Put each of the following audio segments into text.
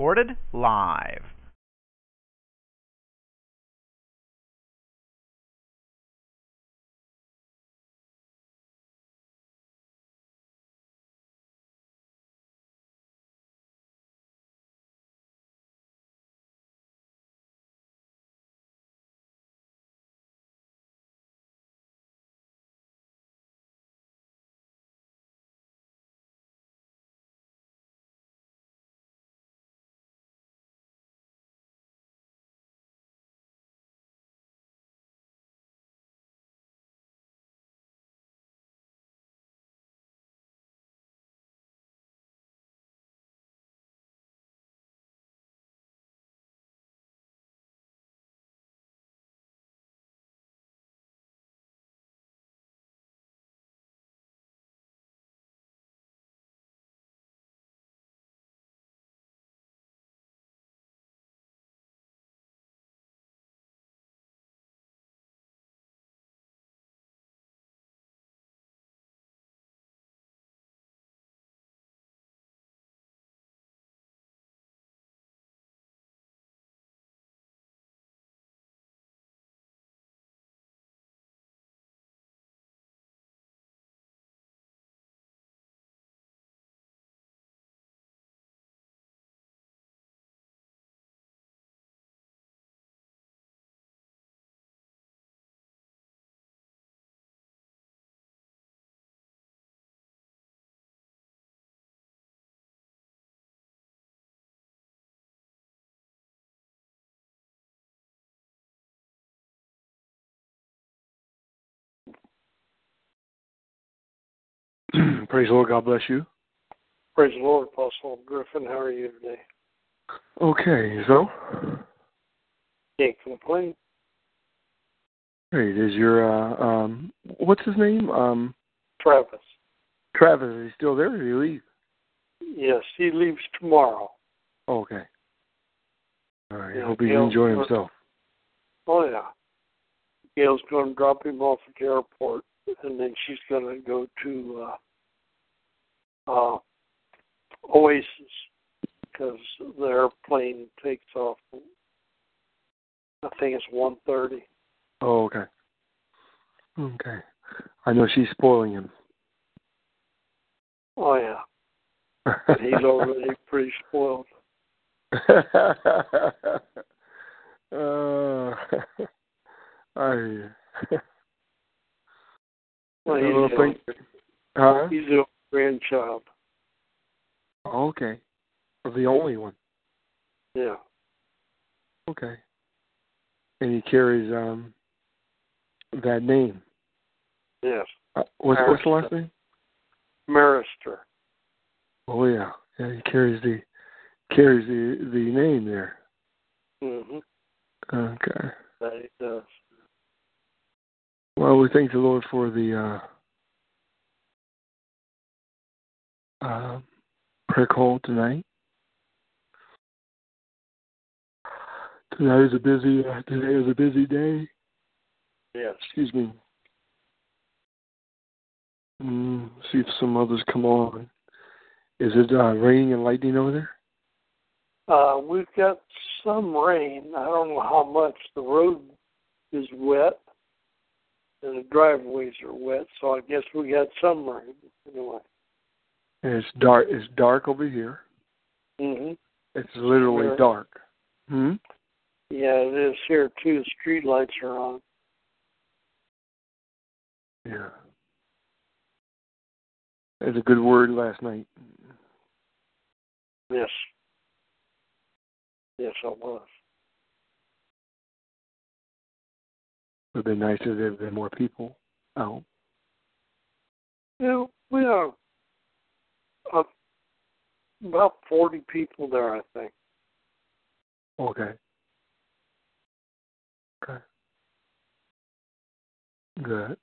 Recorded live. Praise the Lord. God bless you. Praise the Lord, Apostle Griffin. How are you today? Okay, so Can't complain. great. Is your uh um what's his name? Um Travis. Travis, is he still there or did he leave? Yes, he leaves tomorrow. Oh, okay. All right. Yeah, Hope he's Gail- enjoying himself. Oh yeah. Gail's going to drop him off at the airport, and then she's going to go to uh, uh, Oasis because the airplane takes off. I think it's one thirty. Oh, okay. Okay. I know she's spoiling him. Oh yeah, but he's already pretty spoiled. uh, I Well, he's, the huh? he's the grandchild. Okay. The only one. Yeah. Okay. And he carries um that name. Yes. Uh, what's what's the last name? Marister. Oh yeah, yeah. He carries the carries the the name there. Mm-hmm. Okay. That he does. Well, we thank the Lord for the uh, uh, prayer call tonight. Tonight is a busy. Uh, today is a busy day. Yes. Excuse me. Mm, see if some others come on. Is it uh, raining and lightning over there? Uh, we've got some rain. I don't know how much. The road is wet, and the driveways are wet. So I guess we got some rain anyway. And it's dark. It's dark over here. Mhm. It's literally Sure. dark. Hmm. Yeah, it is here too. The street lights are on. Yeah. That's a good word last night. Yes. Yes, I was. It would have been nice if there had been more people out. Yeah, we uh, uh, about 40 people there, I think. Okay. Okay. Good.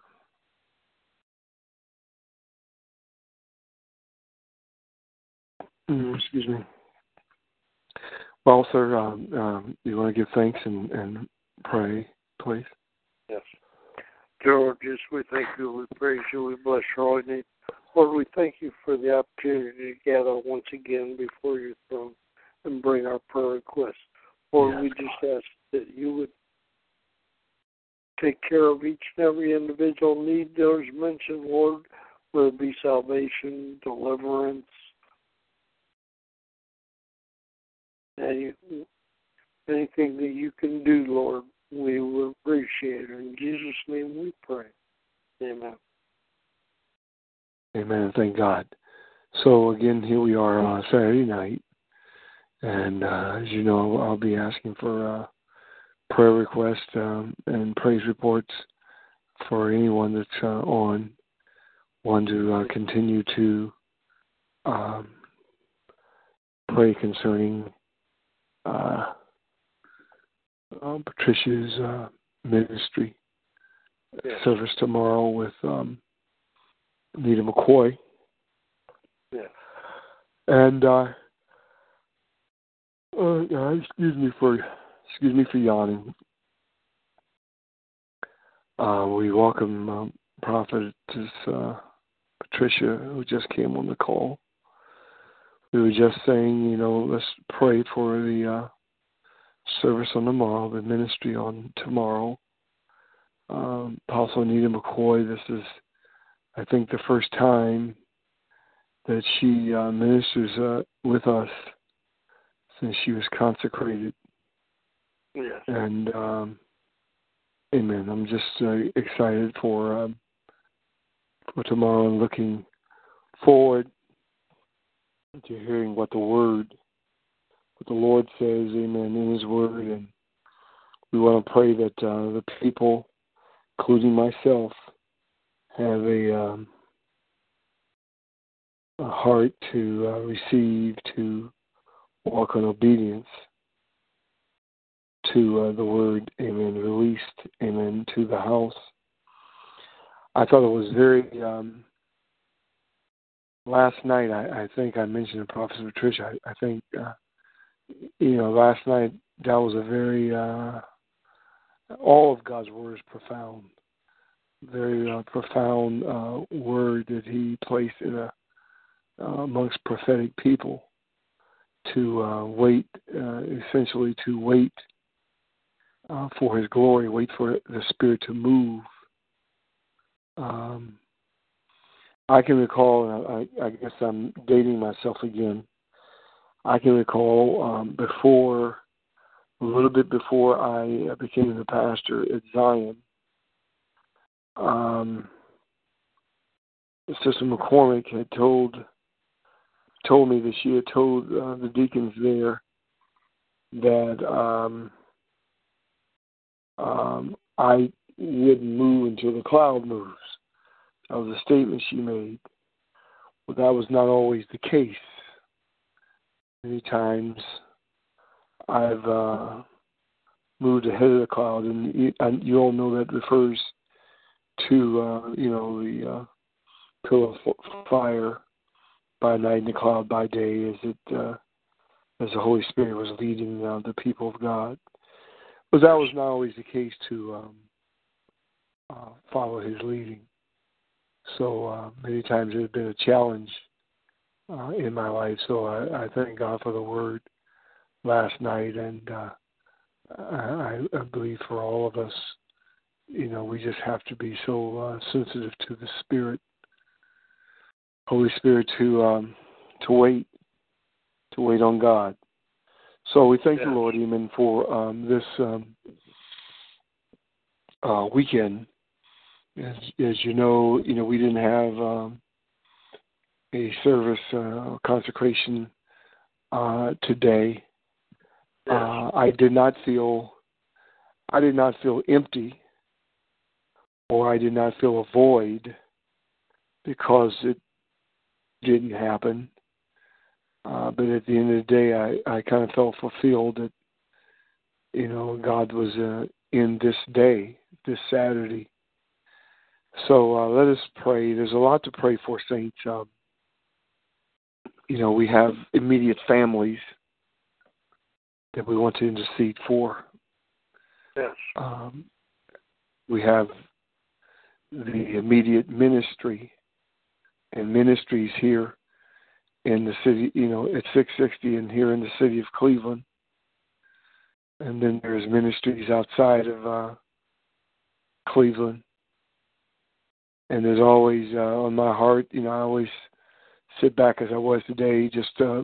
Mm, excuse me. Well, sir, um, um, you want to give thanks and, and pray, please? Yes. George, yes, we thank you, we praise you, we bless your holy name. Lord, we thank you for the opportunity to gather once again before your throne and bring our prayer requests. Lord, yes. we just ask that you would take care of each and every individual need there's mentioned, Lord, whether it be salvation, deliverance, any, anything that you can do, Lord, we will appreciate it. In Jesus' name we pray. Amen. Amen. Thank God. So again, here we are on Saturday night, and uh, as you know, I'll be asking for uh, prayer requests um, and praise reports for anyone that's uh, on. Want to uh, continue to um, pray concerning uh, um, Patricia's uh, ministry Yes. service tomorrow with um, Nita McCoy. Yes. And uh, uh, excuse me for excuse me for yawning. Uh, we welcome um, Prophetess uh, Patricia, who just came on the call. We were just saying, you know, let's pray for the uh, service on tomorrow, the ministry on tomorrow. Um, Apostle Anita McCoy, this is, I think, the first time that she uh, ministers uh, with us since she was consecrated. Yes. And um, Amen. I'm just uh, excited for um, for tomorrow and looking forward to hearing what the Word, what the Lord says. Amen. In His Word, and we want to pray that uh, the people, including myself, have a um, a heart to uh, receive, to walk in obedience to uh, the word, amen, released, amen, to the house. I thought it was very, um, last night, I, I think I mentioned to Prophet Patricia, I, I think, uh, you know, last night, that was a very, uh, all of God's word is profound. Very uh, profound uh, word that He placed in a, uh, amongst prophetic people to uh, wait, uh, essentially to wait uh, for His glory, wait for the Spirit to move. Um, I can recall, I, I guess I'm dating myself again. I can recall um, before, a little bit before I became the pastor at Zion, um, Sister McCormick had told told me that she had told uh, the deacons there that um, um, I wouldn't move until the cloud moves. That was a statement she made. But that was not always the case. Many times I've uh, moved ahead of the cloud, and you, and you all know that refers to uh, you know the uh, pillar of fire by night and the cloud by day, as it uh, as the Holy Spirit was leading uh, the people of God. But that was not always the case to um, uh, follow His leading. So uh, many times it has been a challenge uh, in my life. So I, I thank God for the Word last night, and uh, I, I believe for all of us, you know, we just have to be so uh, sensitive to the Spirit, Holy Spirit, to um, to wait, to wait on God. So we thank Yes. the Lord, Amen, for um, this um, uh, weekend. As, as you know, you know we didn't have um, a service uh, consecration uh, today. Uh, I did not feel, I did not feel empty, or I did not feel a void, because it didn't happen. Uh, but at the end of the day, I, I kind of felt fulfilled that, you know, God was uh, in this day, this Saturday. So uh, let us pray. There's a lot to pray for, saints. Um, you know, we have immediate families that we want to intercede for. Yes. Um, we have the immediate ministry and ministries here in the city, you know, at 660 and here in the city of Cleveland. And then there's ministries outside of uh, Cleveland. And there's always uh, on my heart, you know, I always sit back as I was today, just uh,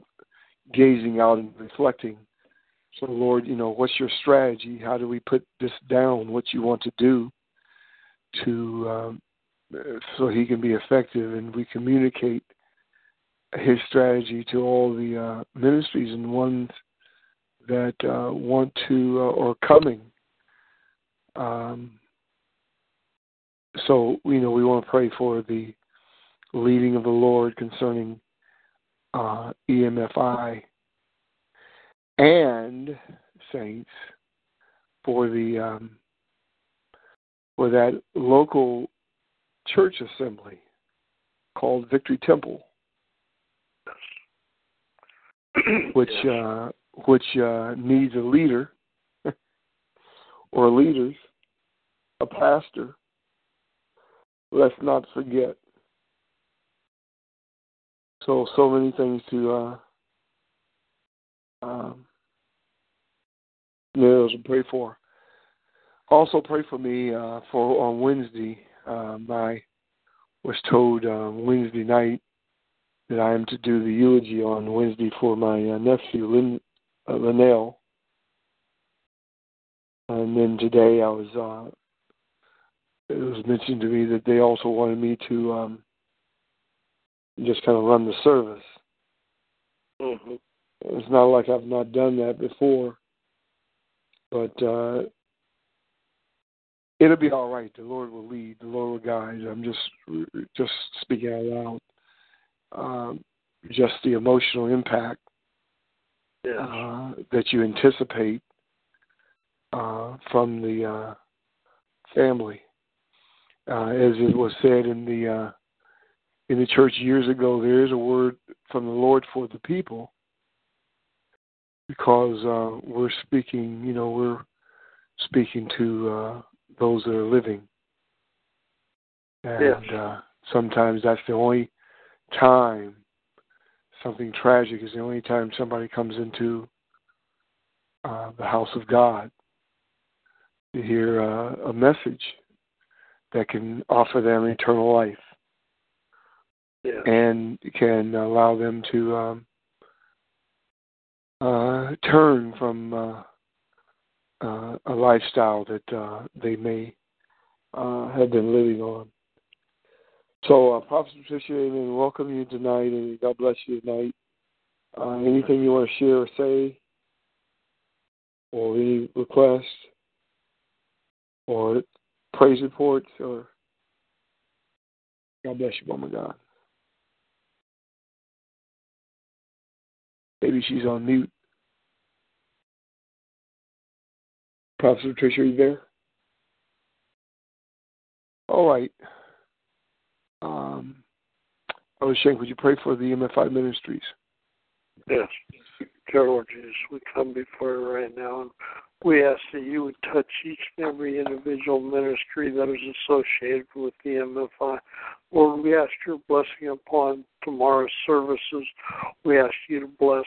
gazing out and reflecting. So, Lord, you know, what's your strategy? How do we put this down? What you want to do to um, so he can be effective, and we communicate his strategy to all the uh, ministries and ones that uh, want to uh, or coming. Um, so you know we want to pray for the leading of the Lord concerning uh, EMFI and saints for the um, for that local church assembly called Victory Temple, which uh, which uh, needs a leader or leaders, a pastor. Let's not forget. So so many things to uh, um, to pray for. Also pray for me uh, for on Wednesday. Um, I was told uh, Wednesday night that I am to do the eulogy on Wednesday for my uh, nephew Lin, uh, Linnell. And then today I was uh, it was mentioned to me that they also wanted me to um, just kind of run the service. Mm-hmm. It's not like I've not done that before, but uh, it'll be all right. The Lord will lead. The Lord will guide. I'm just just speaking out loud. Um, just the emotional impact uh, that you anticipate uh, from the uh, family, uh, as it was said in the uh, in the church years ago. There is a word from the Lord for the people because uh, we're speaking. You know, we're speaking to those that are living. And yes. uh, sometimes that's the only time something tragic is the only time somebody comes into uh, the house of God to hear uh, a message that can offer them eternal life yeah. and can allow them to um, uh, turn from uh, uh, a lifestyle that uh, they may uh, have been living on. So, uh, Prophet Patricia, amen. Welcome you tonight, and God bless you tonight. Uh, anything you want to share or say, or any requests, or praise reports, or God bless you, woman God. Maybe she's on mute. Professor Tricia, are you there? All right. Um, Brother Shank, would you pray for the EMFI ministries? Yes. Dear Lord Jesus, we come before you right now and we ask that you would touch each and every individual ministry that is associated with the EMFI. Lord, we ask your blessing upon tomorrow's services. We ask you to bless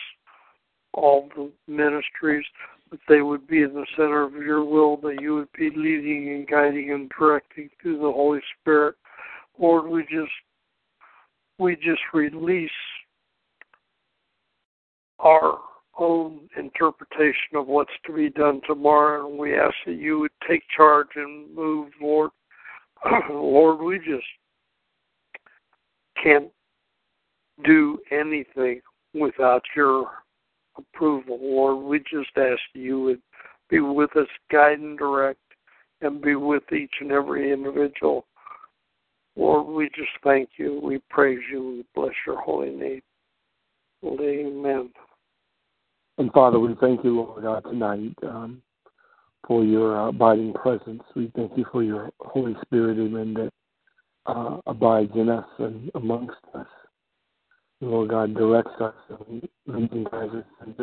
all the ministries that they would be in the center of your will, that you would be leading and guiding and directing through the Holy Spirit. Lord, we just we just release our own interpretation of what's to be done tomorrow, and we ask that you would take charge and move, Lord. Lord, we just can't do anything without your approval, Lord. We just ask you would be with us, guide and direct, and be with each and every individual Lord, we just thank you. We praise you. We bless your holy name. Amen. And Father, we thank you, Lord God, tonight um, for your abiding presence. We thank you for your Holy Spirit, amen, that uh, abides in us and amongst us. Lord God, directs us and leads us and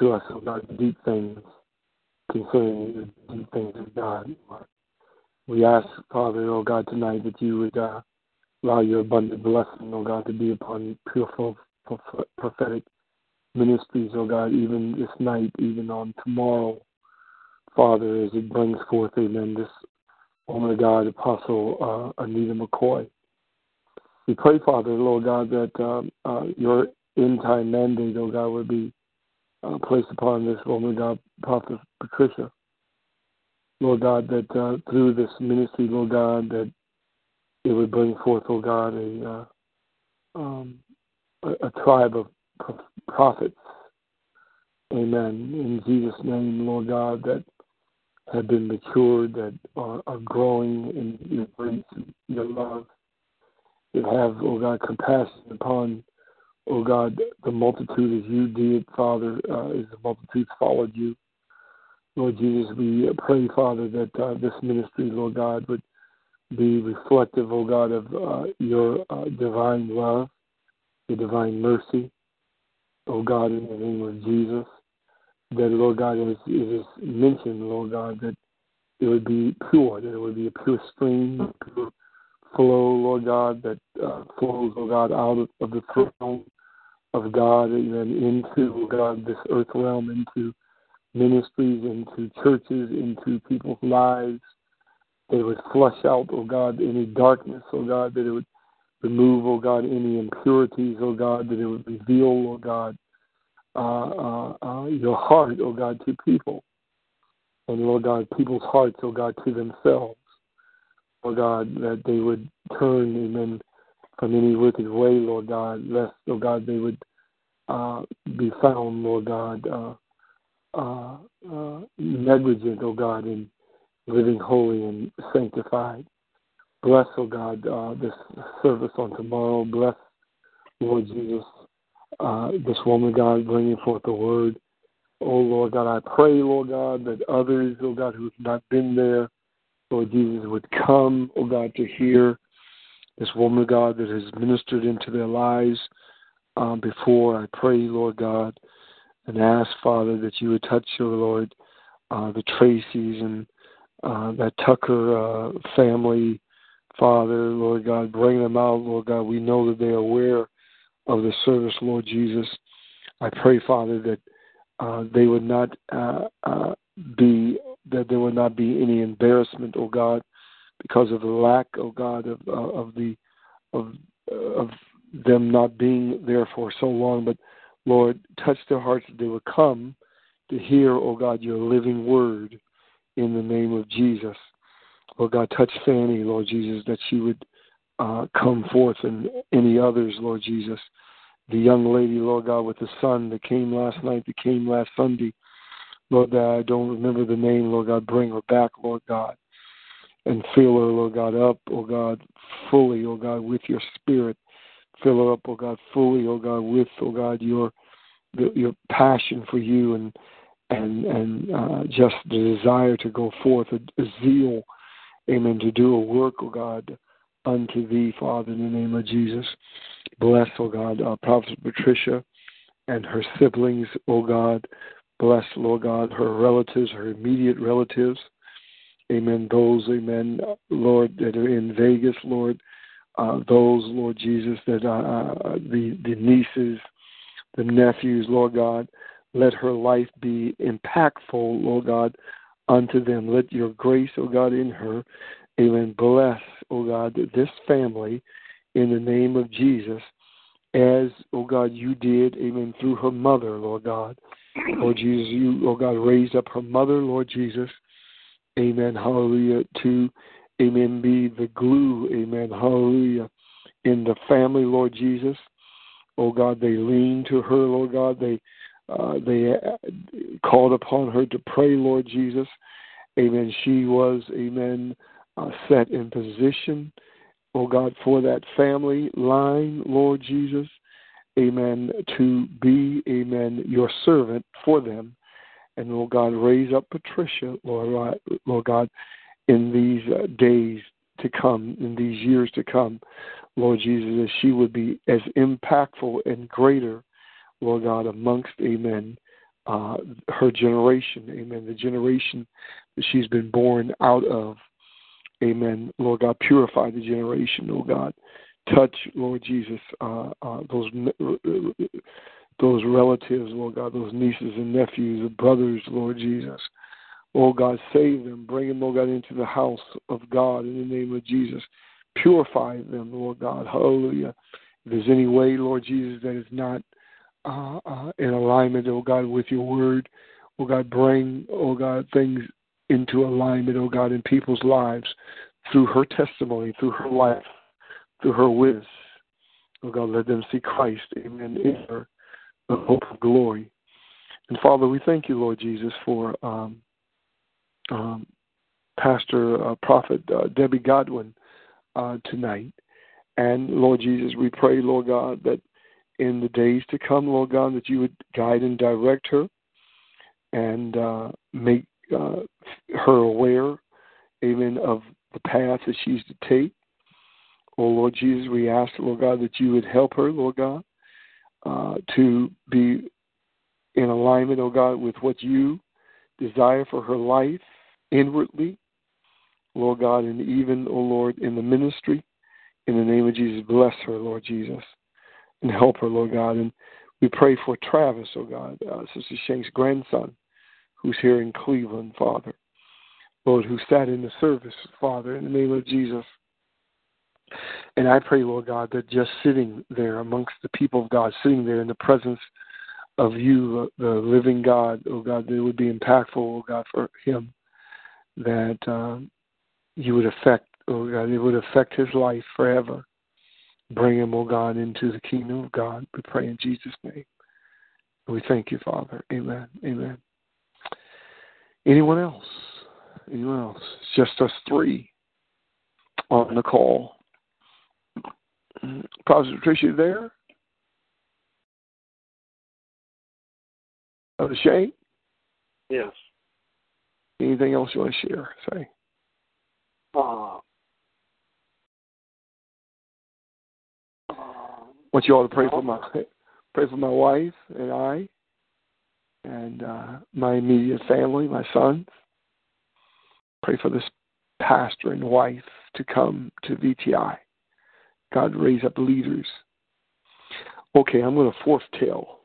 to us, oh God, deep things concerning the deep things of God. We ask, Father, oh God, tonight that you would uh, allow your abundant blessing, oh God, to be upon pure prophetic ministries, oh God, even this night, even on tomorrow, Father, as it brings forth, amen, this woman of God, Apostle uh, Anita McCoy. We pray, Father, Lord God, that um, uh, your end time mandate, oh God, would be uh, placed upon this woman, God, Prophet Patricia. Lord God, that uh, through this ministry, Lord God, that it would bring forth, oh God, a uh, um, a, tribe of prophets. Amen. In Jesus' name, Lord God, that have been matured, that are, are growing in your grace and your love, that have, oh God, compassion upon, oh God, the multitude as you did, Father, uh, as the multitudes followed you. Lord Jesus, we pray, Father, that uh, this ministry, Lord God, would be reflective, oh God, of uh, your uh, divine love, your divine mercy, oh God, in the name of Jesus. That, Lord God, as is mentioned, Lord God, that it would be pure, that it would be a pure stream, a pure flow, Lord God, that uh, flows, oh God, out of, of the throne of God and then into, God, this earth realm, into ministries, into churches, into people's lives. That it would flush out, oh God, any darkness, oh God, that it would remove, oh God, any impurities, oh God, that it would reveal, oh God, uh, uh, uh, your heart, oh God, to people. And Lord God, people's hearts, oh God, to themselves. Oh God, that they would turn, amen, from any wicked way, Lord God, lest, oh God, they would uh, be found, Lord God, uh, uh, negligent, oh God, in living holy and sanctified. Bless, oh God, uh, this service on tomorrow. Bless, Lord Jesus, uh, this woman, God, bringing forth the word. Oh, Lord God, I pray, Lord God, that others, oh God, who have not been there, Lord Jesus, would come, oh God, to hear this woman, God, that has ministered into their lives um, before. I pray, Lord God, and ask, Father, that you would touch your Lord, uh, the Tracy's and uh, that Tucker uh, family, Father, Lord God, bring them out, Lord God. We know that they are aware of the service, Lord Jesus. I pray, Father, that uh, they would not uh, uh, be that there would not be any embarrassment, oh God, because of the lack, oh God, of uh, of the of of them not being there for so long. But Lord, touch their hearts that they would come to hear, oh God, your living word in the name of Jesus. Lord God, touch Fanny, Lord Jesus, that she would uh, come forth and any others, Lord Jesus. The young lady, Lord God, with the son that came last night, that came last Sunday. Lord God, I don't remember the name, Lord God, bring her back, Lord God. And fill her, Lord God, up, oh God, fully, oh God, with your spirit. Fill her up, oh God, fully, oh God, with, oh God, your your passion for you and and and uh, just the desire to go forth, a, a zeal, amen, to do a work, oh God, unto thee, Father, in the name of Jesus. Bless, oh God, uh, Prophet Patricia and her siblings, oh God. Bless, Lord God, her relatives, her immediate relatives. Amen. Those, amen, Lord, that are in Vegas, Lord. Uh, those, Lord Jesus, that uh, uh the the nieces, the nephews, Lord God. Let her life be impactful, Lord God, unto them. Let your grace, O God, in her, amen, bless, O God, this family in the name of Jesus, as, O God, you did, amen, through her mother, Lord God. Lord Jesus, you, O God, raised up her mother, Lord Jesus, amen, hallelujah, to, amen, be the glue, amen, hallelujah, in the family, Lord Jesus. Oh God, they lean to her, Lord God. They uh, they uh, called upon her to pray, Lord Jesus. Amen. She was, amen, uh, set in position, oh God, for that family line, Lord Jesus, amen, to be, amen, your servant for them. And Lord God, raise up Patricia, Lord, Lord God, in these uh, days to come, in these years to come, Lord Jesus, that she would be as impactful and greater, Lord God, amongst, amen, uh, her generation, amen, the generation that she's been born out of, amen. Lord God, purify the generation, Lord God. Touch, Lord Jesus, uh, uh, those those relatives, Lord God, those nieces and nephews, the brothers, Lord Jesus. Oh God, save them, bring them, Lord God, into the house of God in the name of Jesus. Purify them, Lord God. Hallelujah. If there's any way, Lord Jesus, that is not uh, uh, in alignment, oh God, with your word, oh God, bring, oh God, things into alignment, oh God, in people's lives through her testimony, through her life, through her witness. Oh God, let them see Christ, amen, in her, the hope of glory. And Father, we thank you, Lord Jesus, for um, um, Pastor uh, Prophet uh, Debbie Godwin uh, tonight. And Lord Jesus, we pray, Lord God, that in the days to come, Lord God, that you would guide and direct her and uh, make uh, her aware, amen, of the path that she's to take. Oh, Lord Jesus, we ask, Lord God, that you would help her, Lord God, uh, to be in alignment, oh God, with what you desire for her life inwardly, Lord God, and even, oh Lord, in the ministry. In the name of Jesus, bless her, Lord Jesus, and help her, Lord God. And we pray for Travis, oh God, uh, Sister Shank's grandson, who's here in Cleveland, Father. Lord, who sat in the service, Father, in the name of Jesus. And I pray, Lord God, that just sitting there amongst the people of God, sitting there in the presence of you, the living God, oh God, that it would be impactful, oh God, for him that um, you would affect, oh God, it would affect his life forever. Bring him, oh God, into the kingdom of God. We pray in Jesus' name. We thank you, Father. Amen. Amen. Anyone else? Anyone else? It's just us three on the call. Pastor Patricia, there? Oh, Shank? Yes. Anything else you want to share? Say. Uh, want you all to pray for my pray for my wife and I, and uh, my immediate family, my sons. Pray for this pastor and wife to come to VTI. God raise up leaders. Okay, I'm going to forth tell,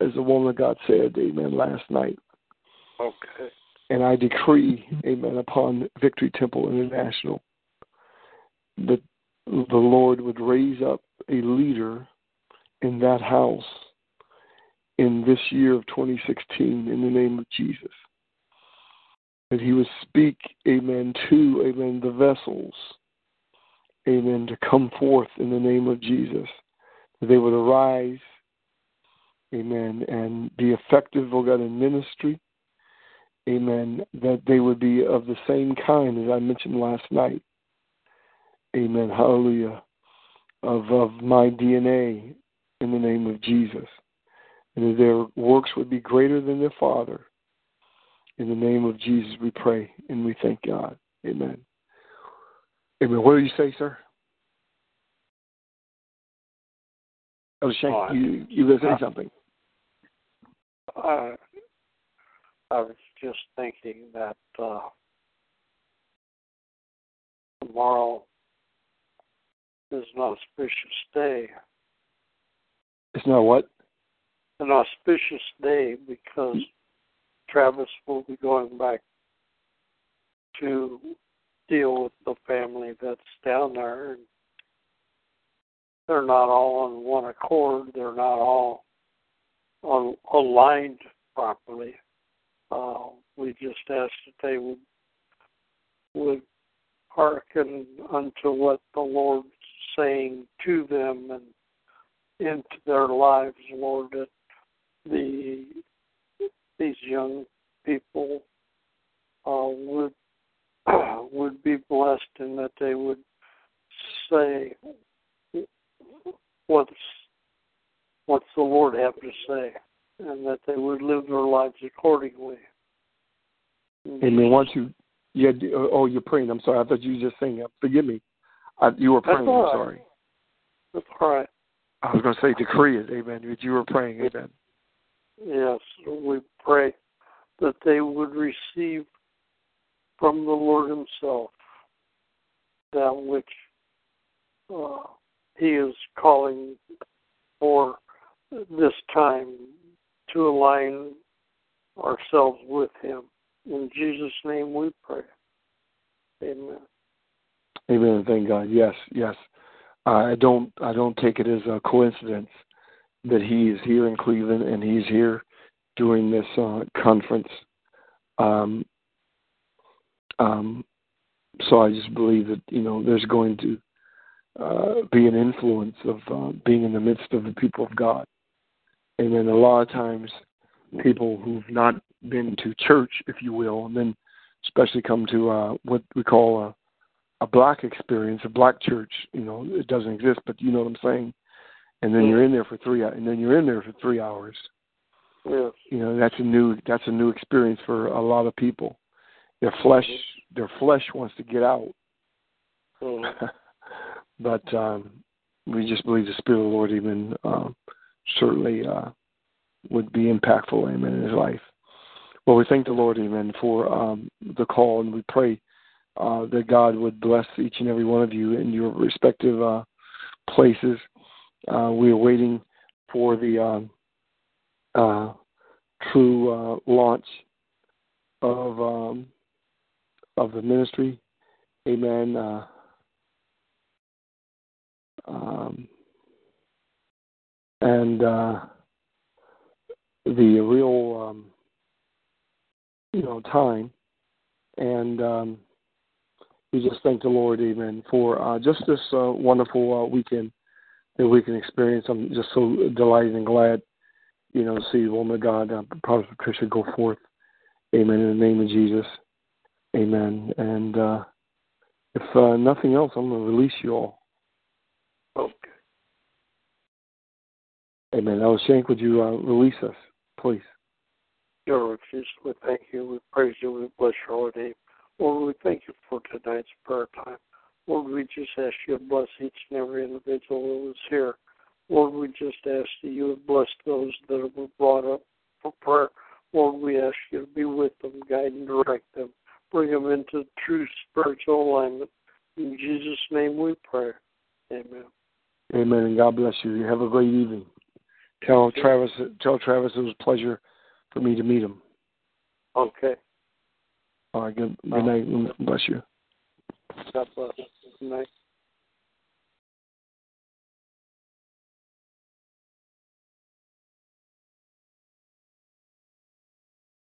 as the woman of God said, Amen, last night. Okay. And I decree, amen, upon Victory Temple International that the Lord would raise up a leader in that house in this year of 2016 in the name of Jesus. That he would speak, amen, to, amen, the vessels, amen, to come forth in the name of Jesus. That they would arise, amen, and be effective, oh God, in ministry amen, that they would be of the same kind as I mentioned last night. Amen. Hallelujah. Of of my DNA in the name of Jesus. And that their works would be greater than their Father. In the name of Jesus we pray and we thank God. Amen. Amen. What do you say, sir? Oh, Shank, oh, you you were saying something. Uh, I was just thinking that uh, tomorrow is an auspicious day. It's not what? An auspicious day because Travis will be going back to deal with the family that's down there. And they're not all on one accord. They're not all on, aligned properly. Uh, we just ask that they would would hearken unto what the Lord's saying to them and into their lives, Lord, that the these young people uh, would would be blessed and that they would say what's what's the Lord have to say, and that they would live their lives accordingly. Amen. Once you, yeah, oh, you're praying. I'm sorry. I thought you were just saying. That forgive me. I, you were praying. I'm sorry. That's all right. I was going to say decree it. Amen. But you were praying. Amen. Yes, we pray that they would receive from the Lord Himself that which uh, He is calling for this time to align ourselves with Him. In Jesus' name we pray. Amen. Amen. Thank God. Yes, yes. I don't. I don't take it as a coincidence that he is here in Cleveland and he's here during this uh, conference. Um, um, so I just believe that you know there's going to uh, be an influence of uh, being in the midst of the people of God, and then a lot of times people who've not been to church, if you will, and then especially come to uh, what we call a, black experience, a black church. You know, it doesn't exist, but you know what I'm saying. And then you're in there for three, and then you're in there for three hours. Yes. You know, that's a new that's a new experience for a lot of people. Their flesh, their flesh wants to get out. Mm-hmm. but um, we just believe the Spirit of the Lord even uh, certainly uh, would be impactful, amen, in his life. Well, we thank the Lord, amen, for um, the call, and we pray uh, that God would bless each and every one of you in your respective uh, places. Uh, we are waiting for the um, uh, true uh, launch of um, of the ministry. Amen. Uh, um, and the real, um, you know, time. And um, we just thank the Lord, Amen, for uh, just this uh, wonderful uh, weekend that we can experience. I'm just so delighted and glad, you know, to see the woman of God, uh, Prophet Patricia, go forth. Amen. In the name of Jesus. Amen. And uh, if uh, nothing else, I'm going to release you all. Okay. Amen. Now, Shank, would you uh, release us, please? Sure, Jesus, we thank you, we praise you, we bless your holy name. Lord, we thank you for tonight's prayer time. Lord, we just ask you to bless each and every individual who is here. Lord, we just ask that you would bless those that were brought up for prayer. Lord, we ask you to be with them, guide and direct them, bring them into true spiritual alignment. In Jesus' name we pray. Amen. Amen. And God bless you. You have a great evening. Tell Travis. Tell Travis it was a pleasure for me to meet him. Okay. All right. Good. Good night. Bless you. God bless. Good night.